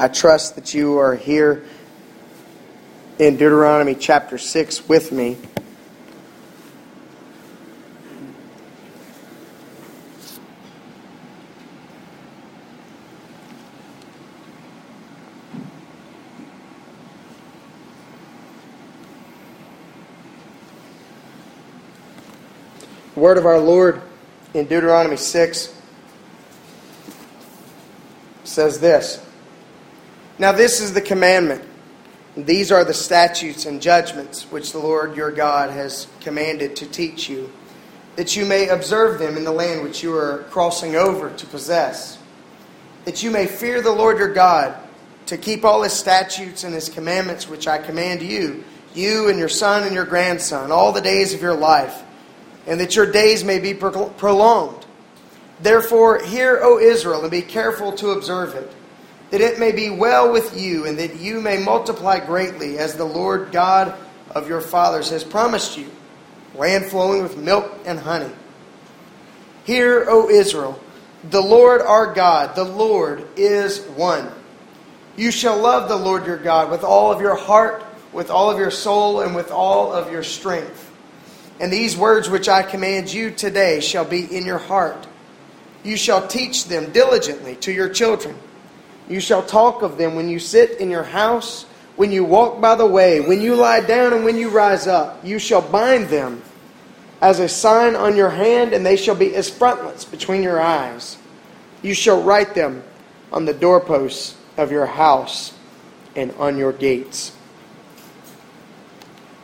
I trust that you are here in Deuteronomy chapter 6 with me. The word of our Lord in Deuteronomy 6 says this Now, this is the commandment. These are the statutes and judgments which the Lord your God has commanded to teach you, that you may observe them in the land which you are crossing over to possess, that you may fear the Lord your God, to keep all his statutes and his commandments which I command you, you and your son and your grandson, all the days of your life and that your days may be prolonged. Therefore, hear, O Israel, and be careful to observe it, that it may be well with you, and that you may multiply greatly, as the Lord God of your fathers has promised you, land flowing with milk and honey. Hear, O Israel, the Lord our God, the Lord is one. You shall love the Lord your God with all of your heart, with all of your soul, and with all of your strength. And these words which I command you today shall be in your heart. You shall teach them diligently to your children. You shall talk of them when you sit in your house, when you walk by the way, when you lie down, and when you rise up. You shall bind them as a sign on your hand, and they shall be as frontlets between your eyes. You shall write them on the doorposts of your house and on your gates.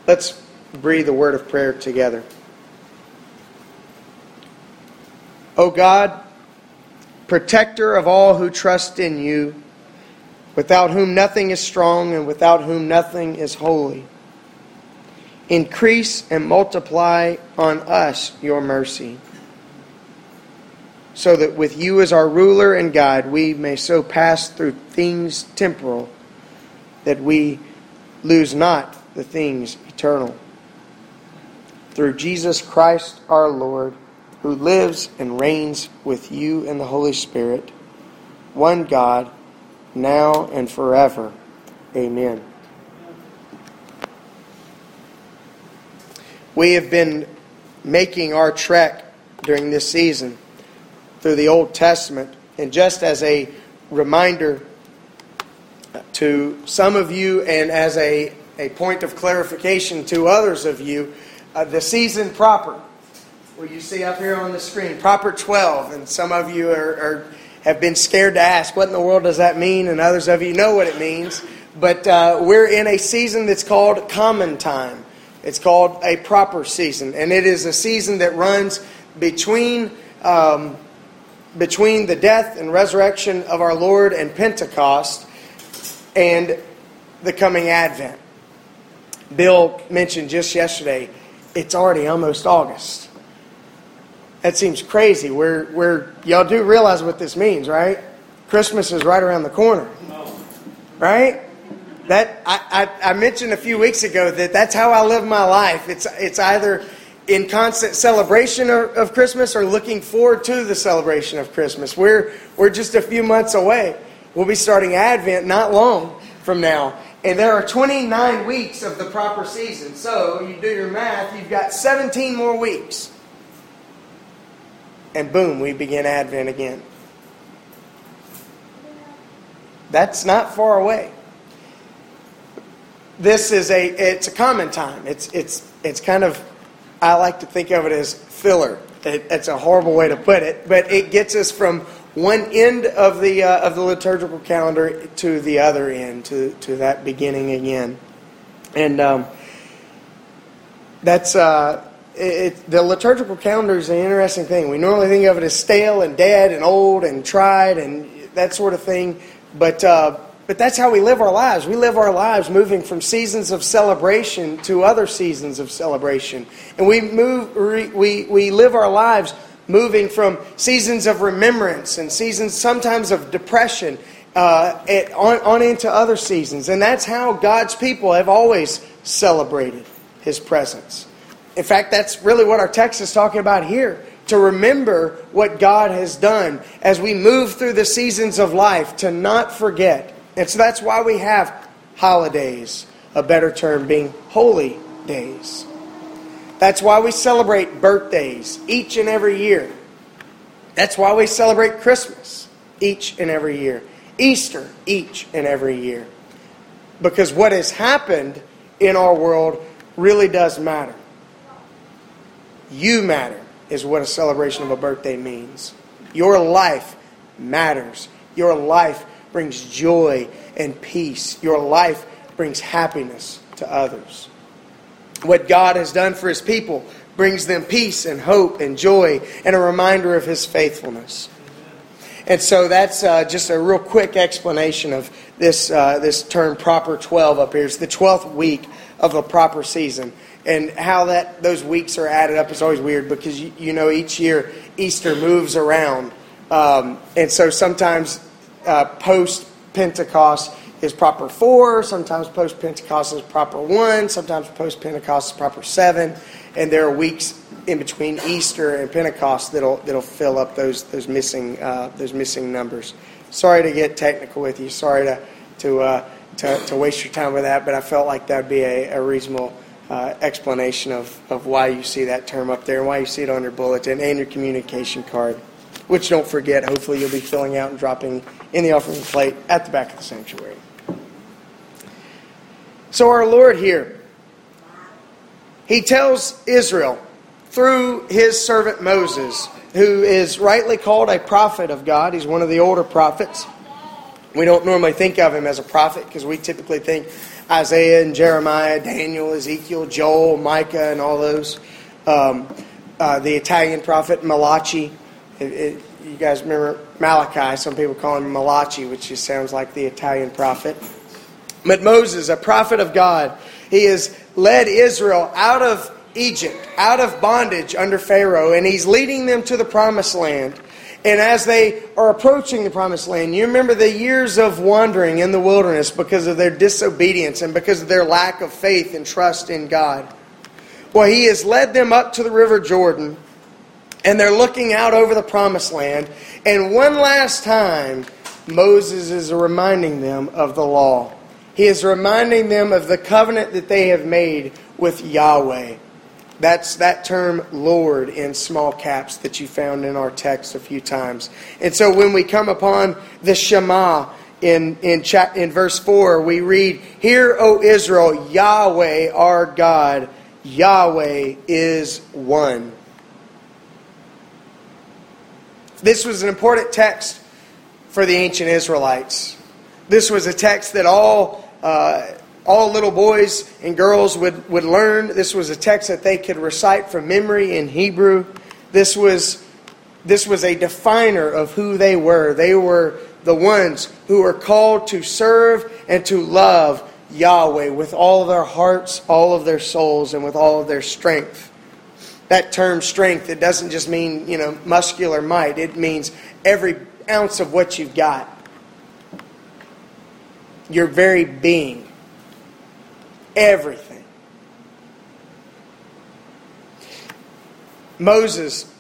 Let's breathe a word of prayer together. O God, protector of all who trust in you, without whom nothing is strong and without whom nothing is holy, increase and multiply on us your mercy, so that with you as our ruler and guide, we may so pass through things temporal that we lose not the things eternal. Through Jesus Christ our Lord, who lives and reigns with you in the Holy Spirit, one God, now and forever. Amen. We have been making our trek during this season through the Old Testament. And just as a reminder to some of you and as a, a point of clarification to others of you, uh, the season proper, where you see up here on the screen, proper 12. And some of you are, are, have been scared to ask, what in the world does that mean? And others of you know what it means. But uh, we're in a season that's called common time. It's called a proper season. And it is a season that runs between. Um, between the death and resurrection of our Lord and Pentecost and the coming Advent. Bill mentioned just yesterday it's already almost August. That seems crazy. We're, we're, y'all do realize what this means, right? Christmas is right around the corner. Right? That I, I, I mentioned a few weeks ago that that's how I live my life. It's, it's either in constant celebration of, of Christmas or looking forward to the celebration of Christmas. We're, we're just a few months away. We'll be starting Advent not long from now. And there are 29 weeks of the proper season. So you do your math, you've got 17 more weeks. And boom, we begin Advent again. That's not far away. This is a it's a common time. It's it's it's kind of I like to think of it as filler. It, it's a horrible way to put it, but it gets us from one end of the uh, of the liturgical calendar to the other end, to to that beginning again, and um, that's uh, it, the liturgical calendar is an interesting thing. We normally think of it as stale and dead and old and tried and that sort of thing, but uh, but that's how we live our lives. We live our lives moving from seasons of celebration to other seasons of celebration, and we move we we live our lives moving from seasons of remembrance and seasons sometimes of depression uh, on, on into other seasons. And that's how God's people have always celebrated His presence. In fact, that's really what our text is talking about here. To remember what God has done as we move through the seasons of life, to not forget And so that's why we have holidays, a better term being holy days. That's why we celebrate birthdays each and every year. That's why we celebrate Christmas each and every year, Easter each and every year. Because what has happened in our world really does matter. You matter, is what a celebration of a birthday means. Your life matters. Your life brings joy and peace. Your life brings happiness to others. What God has done for His people brings them peace and hope and joy and a reminder of His faithfulness. And so that's uh, just a real quick explanation of this, uh, this term proper 12 up here. It's the 12th week of a proper season. And how that those weeks are added up is always weird because you, you know each year Easter moves around. Um, and so sometimes uh, post Pentecost is proper four, sometimes post Pentecost is proper one, sometimes post Pentecost is proper seven, and there are weeks in between Easter and Pentecost that'll that'll fill up those those missing uh, those missing numbers. Sorry to get technical with you. Sorry to to uh, to, to, waste your time with that, but I felt like that would be a, a reasonable uh, explanation of, of why you see that term up there and why you see it on your bulletin and your communication card, which don't forget, hopefully you'll be filling out and dropping in the offering plate at the back of the sanctuary. So, our Lord here, He tells Israel through His servant Moses, who is rightly called a prophet of God, he's one of the older prophets. We don't normally think of him as a prophet because we typically think Isaiah and Jeremiah, Daniel, Ezekiel, Joel, Micah, and all those. Um, uh, the Italian prophet Malachi. It, it, you guys remember Malachi? Some people call him Malachi, which just sounds like the Italian prophet. But Moses, a prophet of God, he has led Israel out of Egypt, out of bondage under Pharaoh, and he's leading them to the promised land. And as they are approaching the promised land, you remember the years of wandering in the wilderness because of their disobedience and because of their lack of faith and trust in God. Well, He has led them up to the River Jordan, and they're looking out over the promised land. And one last time, Moses is reminding them of the law. He is reminding them of the covenant that they have made with Yahweh. That's that term Lord in small caps that you found in our text a few times. And so when we come upon the Shema in, in, chat, in verse 4, we read, Hear, O Israel, Yahweh our God, Yahweh is one. This was an important text for the ancient Israelites. This was a text that all. Uh, all little boys and girls would, would learn. This was a text that they could recite from memory in Hebrew. This was, this was a definer of who they were. They were the ones who were called to serve and to love Yahweh with all of their hearts, all of their souls, and with all of their strength. That term strength, it doesn't just mean, you know, muscular might. It means every ounce of what you've got. Your very being everything. Moses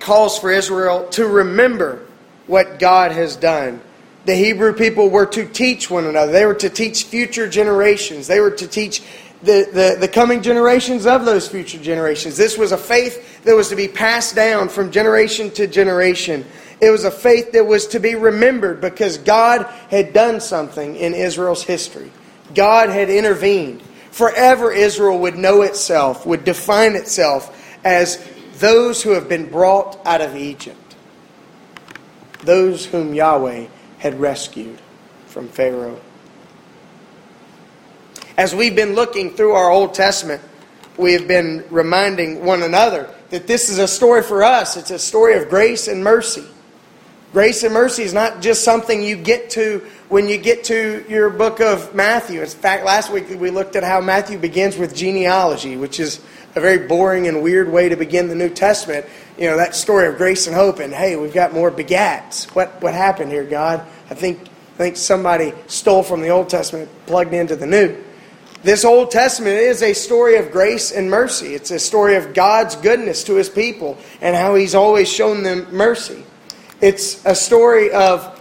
calls for Israel to remember what God has done. The Hebrew people were to teach one another, they were to teach future generations, they were to teach the, the, the coming generations of those future generations. This was a faith that was to be passed down from generation to generation. It was a faith that was to be remembered because God had done something in Israel's history. God had intervened. Forever, Israel would know itself, would define itself as those who have been brought out of Egypt, those whom Yahweh had rescued from Pharaoh. As we've been looking through our Old Testament, we have been reminding one another that this is a story for us. It's a story of grace and mercy. Grace and mercy is not just something you get to when you get to your book of Matthew. In fact, last week we looked at how Matthew begins with genealogy, which is a very boring and weird way to begin the New Testament. You know, that story of grace and hope, and hey, we've got more begats. What, what happened here, God? I think, I think somebody stole from the Old Testament, plugged into the New. This Old Testament is a story of grace and mercy. It's a story of God's goodness to his people and how he's always shown them mercy. It's a story of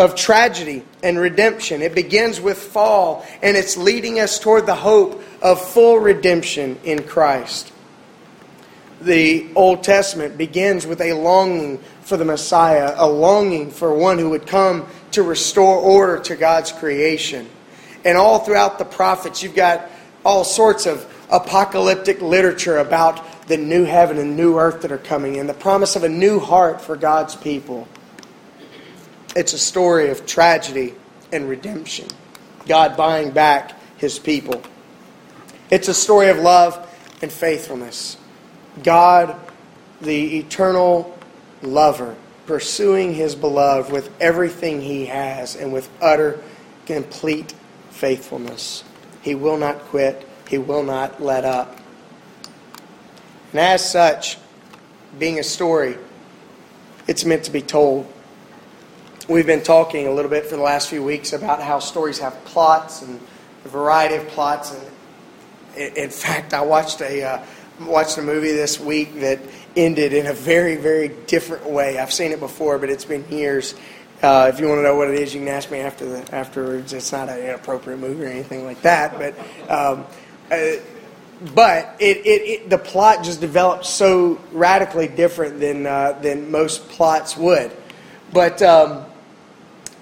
of tragedy and redemption. It begins with fall, and it's leading us toward the hope of full redemption in Christ. The Old Testament begins with a longing for the Messiah, a longing for one who would come to restore order to God's creation. And all throughout the prophets, you've got all sorts of apocalyptic literature about the new heaven and new earth that are coming and the promise of a new heart for God's people. It's a story of tragedy and redemption. God buying back his people. It's a story of love and faithfulness. God, the eternal lover, pursuing his beloved with everything he has and with utter, complete faithfulness. He will not quit, he will not let up. And as such, being a story, it's meant to be told. We've been talking a little bit for the last few weeks about how stories have plots and a variety of plots. And in fact, I watched a uh, watched a movie this week that ended in a very, very different way. I've seen it before, but it's been years. Uh, if you want to know what it is, you can ask me after the afterwards. It's not an inappropriate movie or anything like that, but um, uh, but it, it, it, the plot just developed so radically different than uh, than most plots would. But um,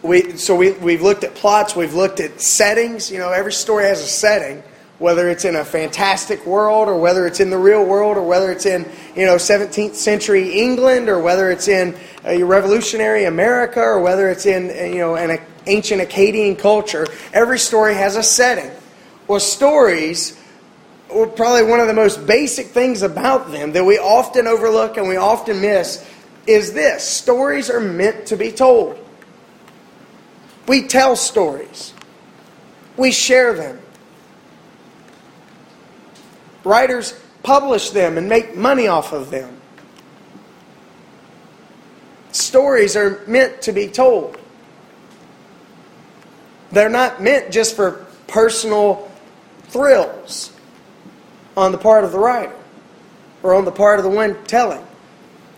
we so we we've looked at plots, we've looked at settings. You know, every story has a setting, whether it's in a fantastic world or whether it's in the real world or whether it's in you know 17th century England or whether it's in a revolutionary America or whether it's in you know an ancient Akkadian culture. Every story has a setting. Well, stories well, probably one of the most basic things about them that we often overlook and we often miss is this stories are meant to be told. We tell stories, we share them. Writers publish them and make money off of them. Stories are meant to be told. They're not meant just for personal thrills on the part of the writer or on the part of the one telling.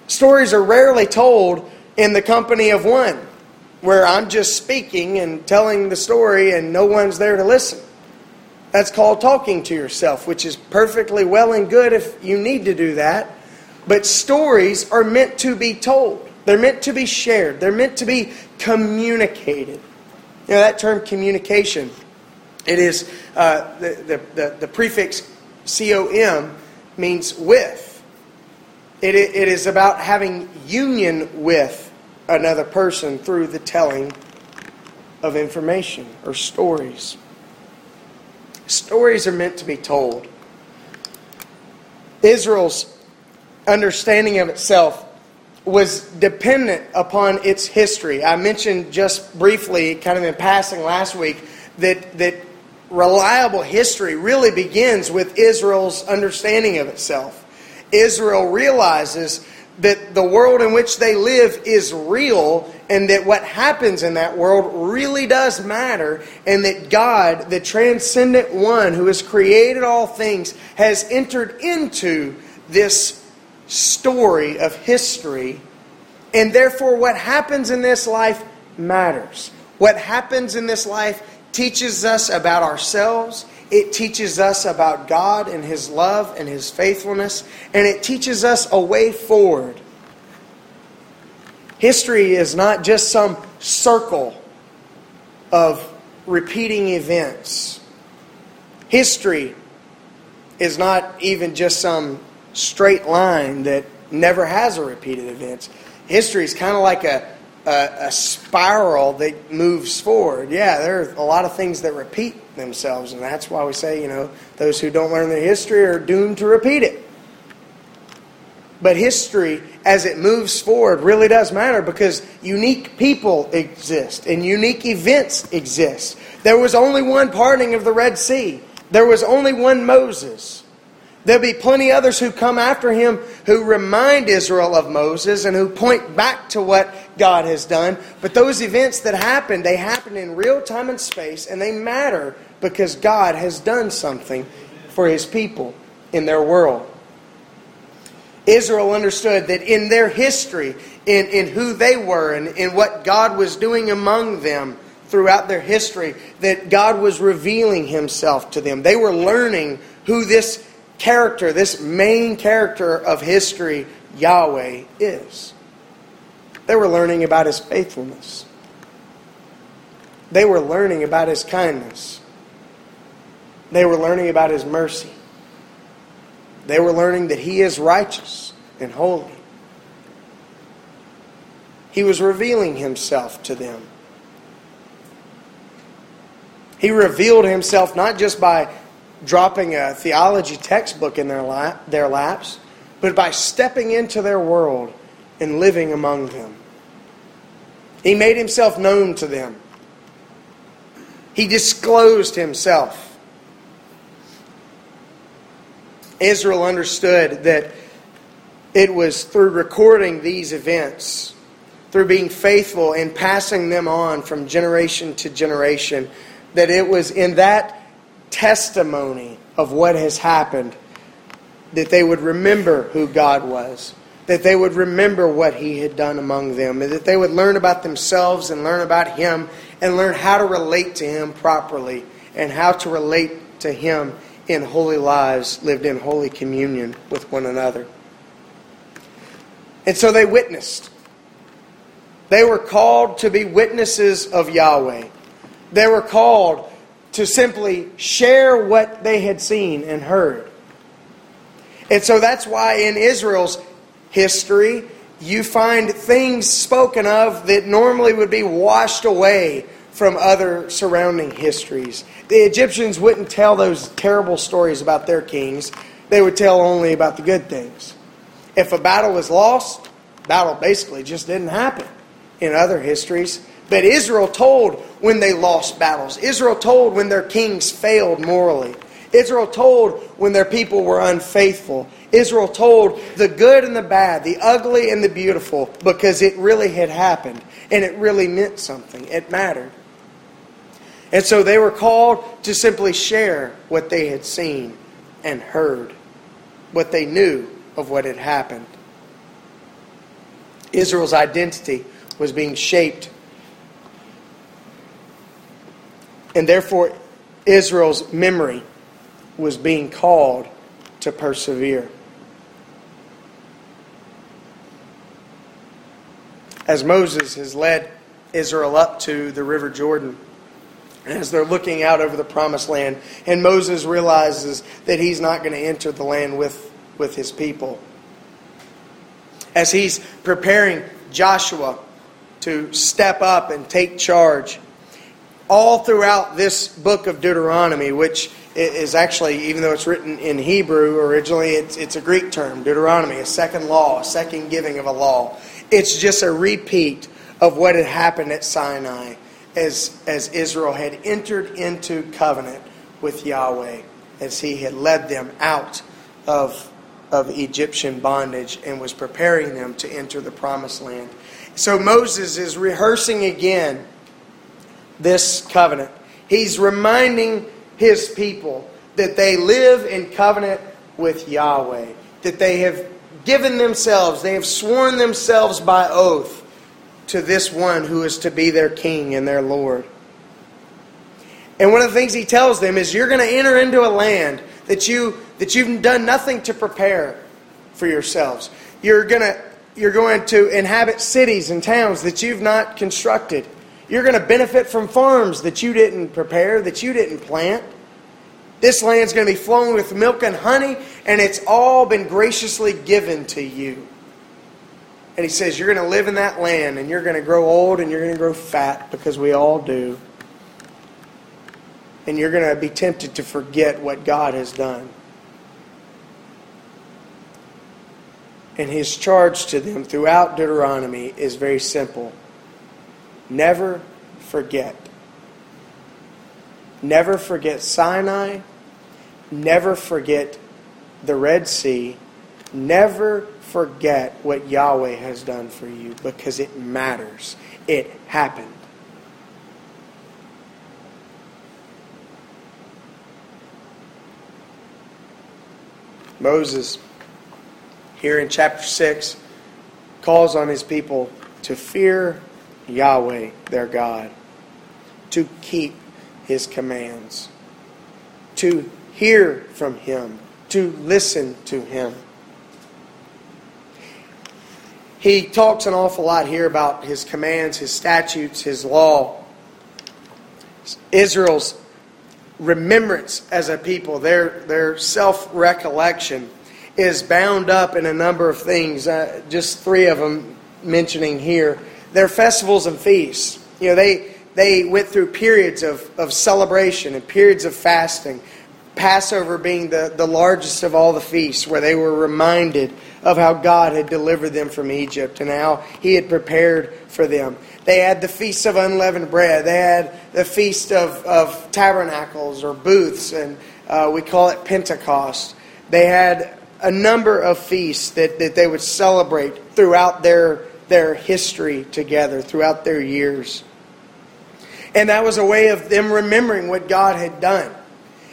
Stories are rarely told in the company of one where I'm just speaking and telling the story and no one's there to listen. That's called talking to yourself, which is perfectly well and good if you need to do that. But stories are meant to be told, they're meant to be shared, they're meant to be communicated. You know, that term communication, it is uh, the, the, the, the prefix com means with. It, it is about having union with another person through the telling of information or stories. Stories are meant to be told. Israel's understanding of itself was dependent upon its history. I mentioned just briefly, kind of in passing last week, that, that reliable history really begins with Israel's understanding of itself. Israel realizes that the world in which they live is real and that what happens in that world really does matter and that God, the transcendent one who has created all things, has entered into this story of history and therefore what happens in this life matters. What happens in this life teaches us about ourselves it teaches us about God and His love and His faithfulness, and it teaches us a way forward. History is not just some circle of repeating events. History is not even just some straight line that never has a repeated event. History is kind of like a a, a, spiral that moves forward. Yeah, there are a lot of things that repeat themselves, and that's why we say, you know, those who don't learn their history are doomed to repeat it. But history, as it moves forward, really does matter because unique people exist and unique events exist. There was only one parting of the Red Sea, there was only one Moses. There'll be plenty others who come after him who remind Israel of Moses and who point back to what God has done. But those events that happen, they happen in real time and space, and they matter because God has done something for his people in their world. Israel understood that in their history, in, in who they were and in what God was doing among them throughout their history, that God was revealing Himself to them. They were learning who this character, this main character of history, Yahweh, is. They were learning about His faithfulness, they were learning about His kindness, they were learning about His mercy. They were learning that He is righteous and holy. He was revealing Himself to them. He revealed Himself not just by dropping a theology textbook in their, lap, their laps, but by stepping into their world and living among them. He made Himself known to them. He disclosed Himself. Israel understood that it was through recording these events, through being faithful and passing them on from generation to generation, that it was in that testimony of what has happened that they would remember who God was, that they would remember what He had done among them, and that they would learn about themselves and learn about Him and learn how to relate to Him properly and how to relate to Him in holy lives lived in holy communion with one another. And so they witnessed. They were called to be witnesses of Yahweh. They were called to simply share what they had seen and heard. And so that's why in Israel's history, you find things spoken of that normally would be washed away from other surrounding histories. The Egyptians wouldn't tell those terrible stories about their kings, they would tell only about the good things. If a battle was lost, battle basically just didn't happen in other histories. But Israel told when they lost battles. Israel told when their kings failed morally. Israel told when their people were unfaithful. Israel told the good and the bad, the ugly and the beautiful, because it really had happened and it really meant something. It mattered. And so they were called to simply share what they had seen and heard, what they knew of what had happened. Israel's identity was being shaped. And therefore, Israel's memory was being called to persevere. As Moses has led Israel up to the River Jordan, as they're looking out over the promised land. And Moses realizes that he's not going to enter the land with, with his people. As he's preparing Joshua to step up and take charge, all throughout this book of Deuteronomy, which is actually, even though it's written in Hebrew originally, it's, it's a Greek term, Deuteronomy, a second law, a second giving of a law. It's just a repeat of what had happened at Sinai as, as Israel had entered into covenant with Yahweh, as he had led them out of, of Egyptian bondage and was preparing them to enter the promised land. So Moses is rehearsing again this covenant. He's reminding his people that they live in covenant with Yahweh, that they have given themselves, they have sworn themselves by oath to this one who is to be their king and their Lord. And one of the things he tells them is you're going to enter into a land that you that you've done nothing to prepare for yourselves. You're going to you're going to inhabit cities and towns that you've not constructed. You're going to benefit from farms that you didn't prepare, that you didn't plant. This land's going to be flowing with milk and honey, and it's all been graciously given to you. And he says, You're going to live in that land and you're going to grow old and you're going to grow fat because we all do. And you're going to be tempted to forget what God has done. And his charge to them throughout Deuteronomy is very simple never forget. Never forget Sinai. Never forget the Red Sea. Never forget what Yahweh has done for you because it matters. It happened. Moses, here in chapter 6, calls on his people to fear Yahweh, their God, to keep his commands, to hear from him, to listen to him. He talks an awful lot here about his commands, his statutes, his law. Israel's remembrance as a people, their, their self recollection, is bound up in a number of things. Uh, just three of them mentioning here. Their festivals and feasts. You know, they, they went through periods of, of celebration and periods of fasting. Passover being the, the largest of all the feasts, where they were reminded of how God had delivered them from Egypt and how He had prepared for them. They had the Feast of Unleavened Bread. They had the Feast of, of Tabernacles or Booths, and uh, we call it Pentecost. They had a number of feasts that, that they would celebrate throughout their, their history together, throughout their years. And that was a way of them remembering what God had done.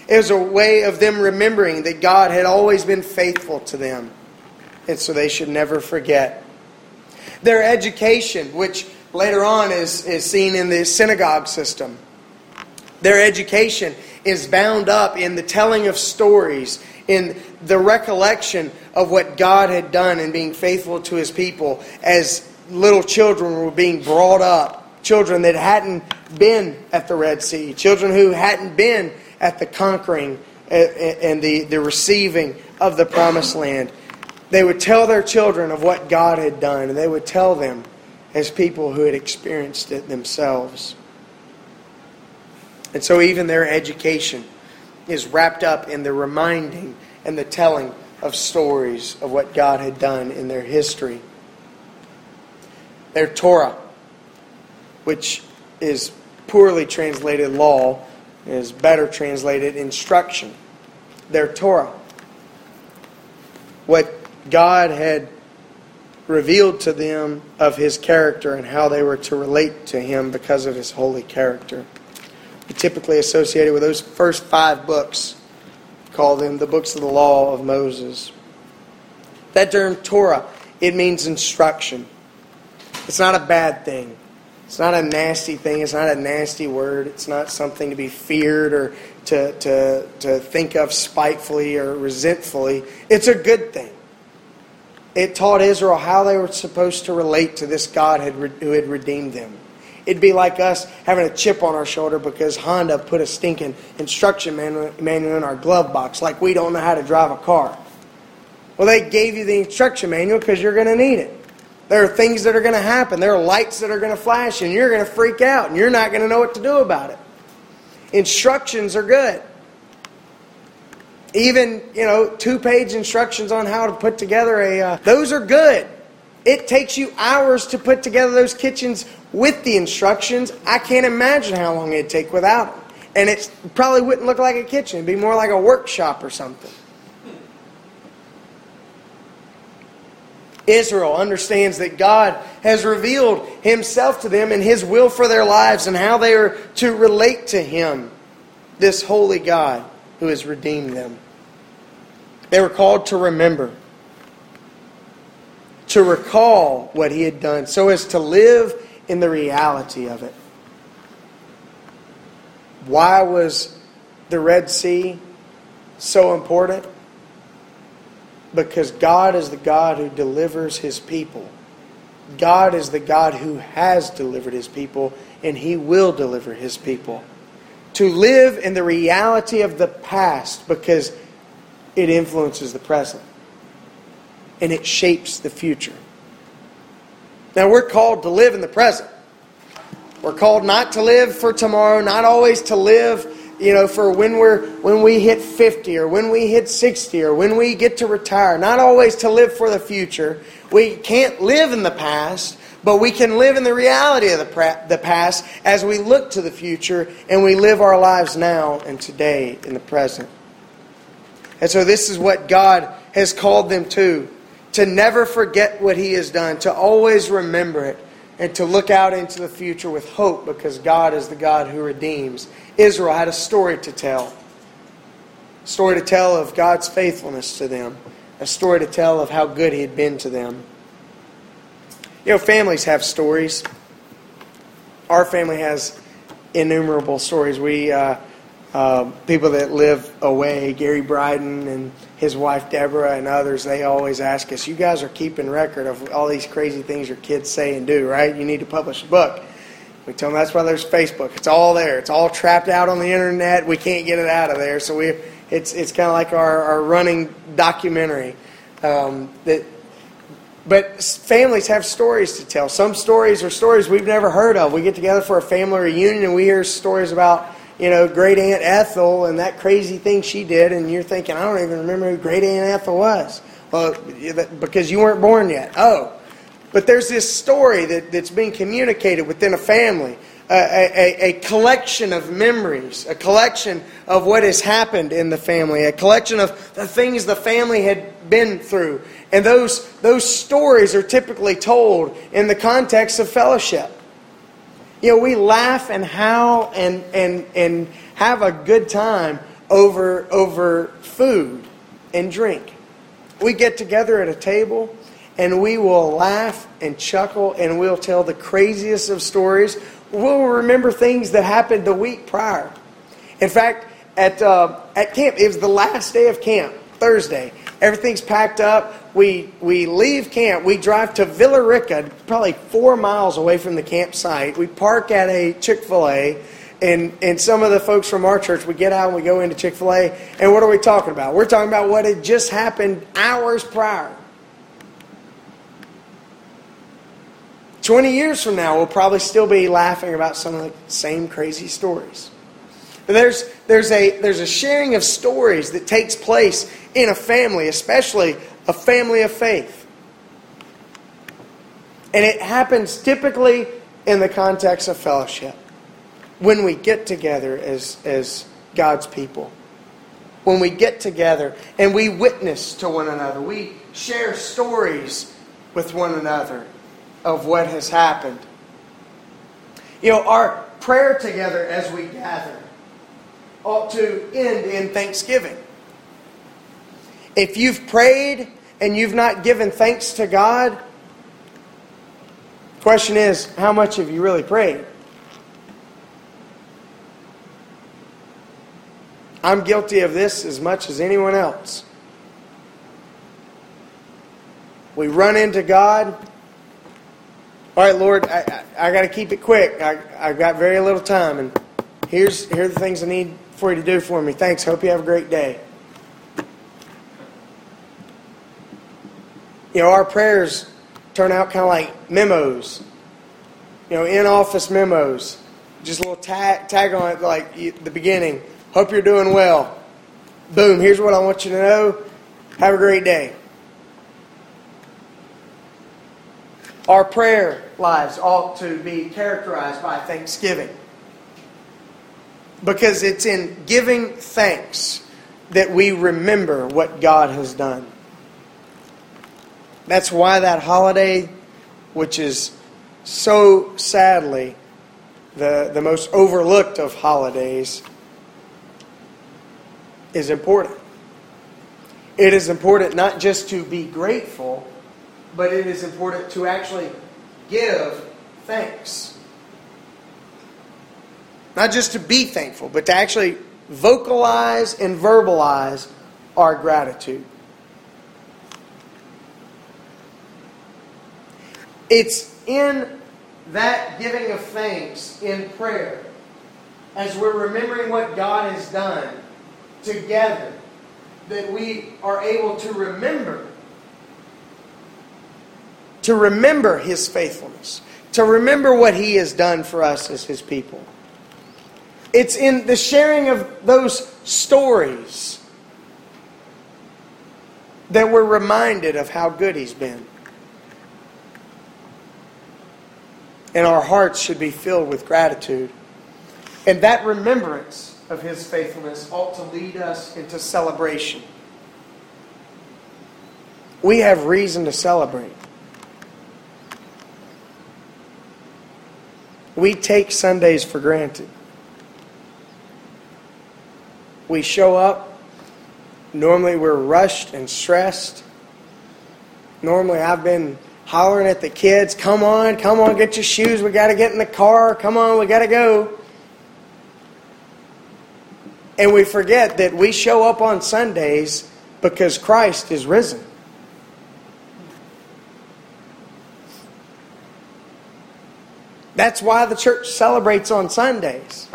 It was a way of them remembering that God had always been faithful to them and so they should never forget. Their education, which later on is, is seen in the synagogue system, their education is bound up in the telling of stories, in the recollection of what God had done in being faithful to his people as little children were being brought up. Children that hadn't been at the Red Sea, children who hadn't been at the conquering and the, the receiving of the promised land. They would tell their children of what God had done, and they would tell them as people who had experienced it themselves. And so, even their education is wrapped up in the reminding and the telling of stories of what God had done in their history. Their Torah, which is poorly translated law, is better translated instruction. Their Torah. What God had revealed to them of his character and how they were to relate to him because of his holy character. We typically associated with those first five books, call them the books of the law of Moses. That term Torah, it means instruction. It's not a bad thing. It's not a nasty thing. It's not a nasty word. It's not something to be feared or to, to, to think of spitefully or resentfully. It's a good thing it taught Israel how they were supposed to relate to this God who had redeemed them. It'd be like us having a chip on our shoulder because Honda put a stinking instruction manual in our glove box, like we don't know how to drive a car. Well, they gave you the instruction manual because you're going to need it. There are things that are going to happen. There are lights that are going to flash, and you're going to freak out, and you're not going to know what to do about it. Instructions are good. Even, you know, two page instructions on how to put together a. Uh, those are good. It takes you hours to put together those kitchens with the instructions. I can't imagine how long it'd take without them. And it probably wouldn't look like a kitchen, it'd be more like a workshop or something. Israel understands that God has revealed Himself to them and His will for their lives and how they are to relate to Him, this holy God who has redeemed them. They were called to remember, to recall what he had done, so as to live in the reality of it. Why was the Red Sea so important? Because God is the God who delivers his people. God is the God who has delivered his people, and he will deliver his people to live in the reality of the past because it influences the present and it shapes the future. Now, we're called to live in the present. We're called not to live for tomorrow, not always to live, you know, for when we're when we hit 50 or when we hit 60 or when we get to retire, not always to live for the future. We can't live in the past, but we can live in the reality of the, the past as we look to the future and we live our lives now and today in the present. And so, this is what God has called them to to never forget what He has done, to always remember it, and to look out into the future with hope because God is the God who redeems. Israel had a story to tell a story to tell of God's faithfulness to them, a story to tell of how good He had been to them. You know, families have stories. Our family has innumerable stories. We, uh, uh, people that live away, Gary Bryden and his wife Deborah and others, they always ask us, You guys are keeping record of all these crazy things your kids say and do, right? You need to publish a book. We tell them that's why there's Facebook. It's all there. It's all trapped out on the internet. We can't get it out of there. So we, it's, it's kind of like our, our running documentary. Um, that but families have stories to tell. Some stories are stories we've never heard of. We get together for a family reunion and we hear stories about, you know, great Aunt Ethel and that crazy thing she did, and you're thinking, I don't even remember who great Aunt Ethel was. Well, because you weren't born yet. Oh. But there's this story that, that's being communicated within a family a, a, a, collection of memories, a collection of what has happened in the family, a collection of the things the family had been through. And those, those stories are typically told in the context of fellowship. You know, we laugh and howl and, and, and have a good time over, over food and drink. We get together at a table and we will laugh and chuckle and we'll tell the craziest of stories we'll remember things that happened the week prior. In fact, at, uh, at camp, it was the last day of camp, Thursday. Everything's packed up. We, we leave camp. We drive to Villa Rica, probably four miles away from the campsite. We park at a Chick fil A. And, and some of the folks from our church, we get out and we go into Chick fil A. And what are we talking about? We're talking about what had just happened hours prior. 20 years from now, we'll probably still be laughing about some of the same crazy stories. There's, there's, a, there's a sharing of stories that takes place in a family, especially a family of faith. And it happens typically in the context of fellowship when we get together as, as God's people. When we get together and we witness to one another, we share stories with one another of what has happened. You know, our prayer together as we gather ought to end in thanksgiving. If you've prayed and you've not given thanks to God, question is, how much have you really prayed? I'm guilty of this as much as anyone else. We run into God all right, Lord, I, I, I got to keep it quick. I, I've got very little time, and here's here are the things I need for you to do for me. Thanks. Hope you have a great day. You know, our prayers turn out kind of like memos. You know, in office memos. Just a little tag, tag on it, like the beginning. Hope you're doing well. Boom, here's what I want you to know. Have a great day. Our prayer lives ought to be characterized by thanksgiving. Because it's in giving thanks that we remember what God has done. That's why that holiday, which is so sadly the, the most overlooked of holidays, is important. It is important not just to be grateful but it is important to actually give thanks. Not just to be thankful, but to actually vocalize and verbalize our gratitude. It's in that giving of thanks in prayer, as we're remembering what God has done together, that we are able to remember to remember His faithfulness, to remember what He has done for us as His people. It's in the sharing of those stories that we're reminded of how good He's been. And our hearts should be filled with gratitude. And that remembrance of His faithfulness ought to lead us into celebration. We have reason to celebrate. We take Sundays for granted. We show up. Normally, we're rushed and stressed. Normally, I've been hollering at the kids, come on, come on, get your shoes, we got to get in the car, come on, we got to go. And we forget that we show up on Sundays because Christ is risen. That's why the church celebrates on Sundays.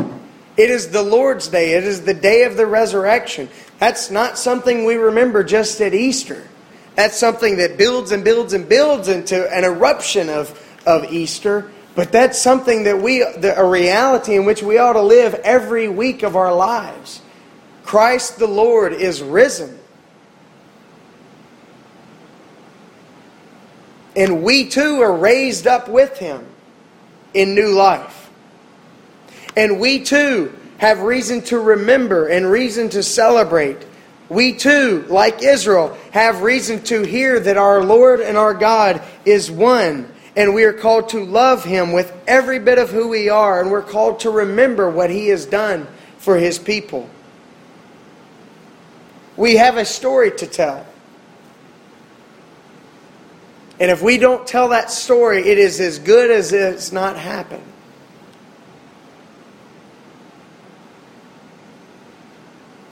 It is the Lord's Day, it is the day of the resurrection. That's not something we remember just at Easter. That's something that builds and builds and builds into an eruption of, of Easter. But that's something that we, a reality in which we ought to live every week of our lives. Christ the Lord is risen. And we too are raised up with him in new life. And we too have reason to remember and reason to celebrate. We too, like Israel, have reason to hear that our Lord and our God is one. And we are called to love him with every bit of who we are. And we're called to remember what he has done for his people. We have a story to tell. And if we don't tell that story, it is as good as it's not happened.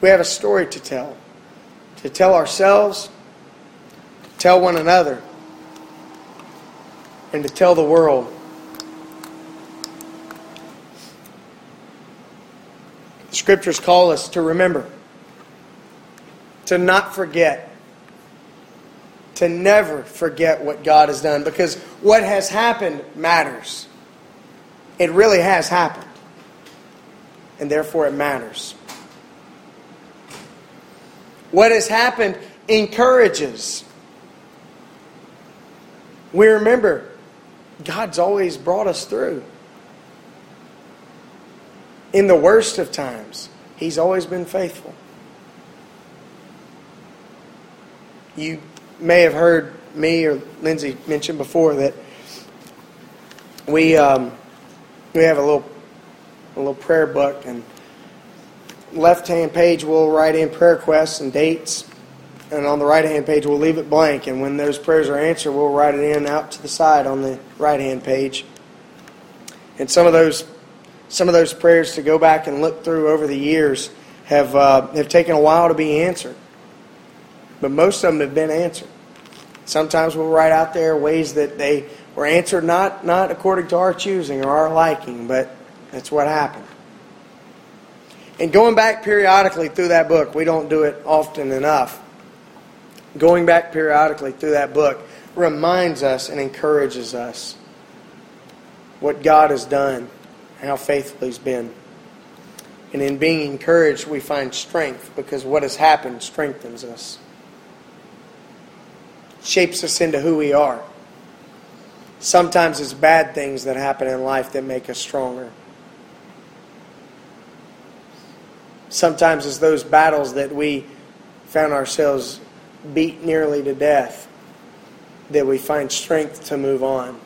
We have a story to tell. To tell ourselves, to tell one another, and to tell the world. The scriptures call us to remember, to not forget to never forget what God has done because what has happened matters. It really has happened. And therefore it matters. What has happened encourages. We remember God's always brought us through. In the worst of times, He's always been faithful. You may have heard me or Lindsay mention before that we um, we have a little a little prayer book and left hand page we'll write in prayer requests and dates and on the right hand page we'll leave it blank and when those prayers are answered we'll write it in out to the side on the right hand page and some of those some of those prayers to go back and look through over the years have uh, have taken a while to be answered but most of them have been answered. Sometimes we'll write out there ways that they were answered not, not according to our choosing or our liking, but that's what happened. And going back periodically through that book, we don't do it often enough. Going back periodically through that book reminds us and encourages us what God has done, how faithful He's been. And in being encouraged, we find strength because what has happened strengthens us shapes us into who we are. Sometimes it's bad things that happen in life that make us stronger. Sometimes it's those battles that we found ourselves beat nearly to death that we find strength to move on.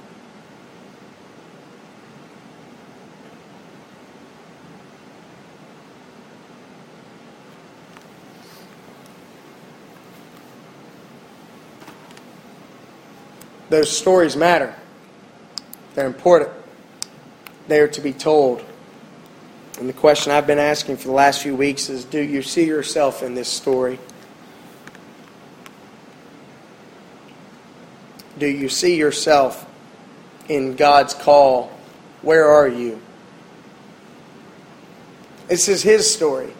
Those stories matter. They're important. They are to be told. And the question I've been asking for the last few weeks is do you see yourself in this story? Do you see yourself in God's call? Where are you? This is His story.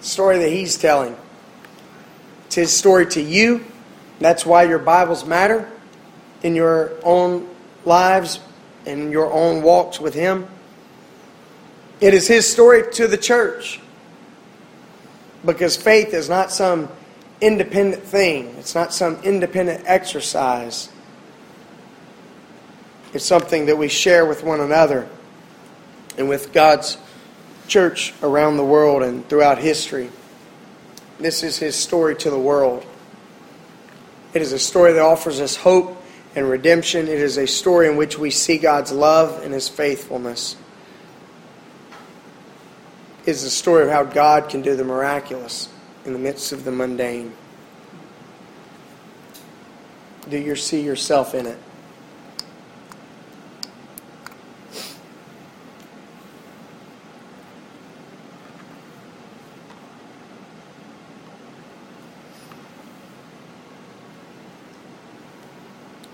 The story that He's telling. It's His story to you. That's why your Bibles matter in your own lives and your own walks with Him. It is His story to the church. Because faith is not some independent thing, it's not some independent exercise. It's something that we share with one another and with God's church around the world and throughout history. This is His story to the world. It is a story that offers us hope and redemption. It is a story in which we see God's love and His faithfulness. Is the story of how God can do the miraculous in the midst of the mundane. Do you see yourself in it?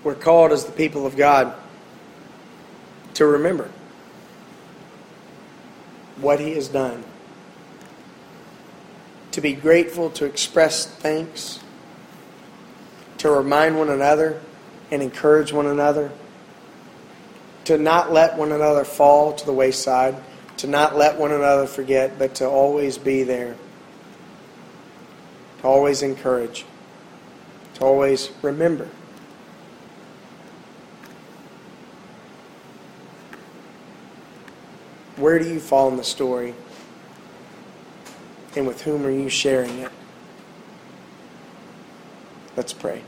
We're called as the people of God to remember what He has done, to be grateful, to express thanks, to remind one another and encourage one another, to not let one another fall to the wayside, to not let one another forget, but to always be there, to always encourage, to always remember. Where do you fall in the story? And with whom are you sharing it? Let's pray.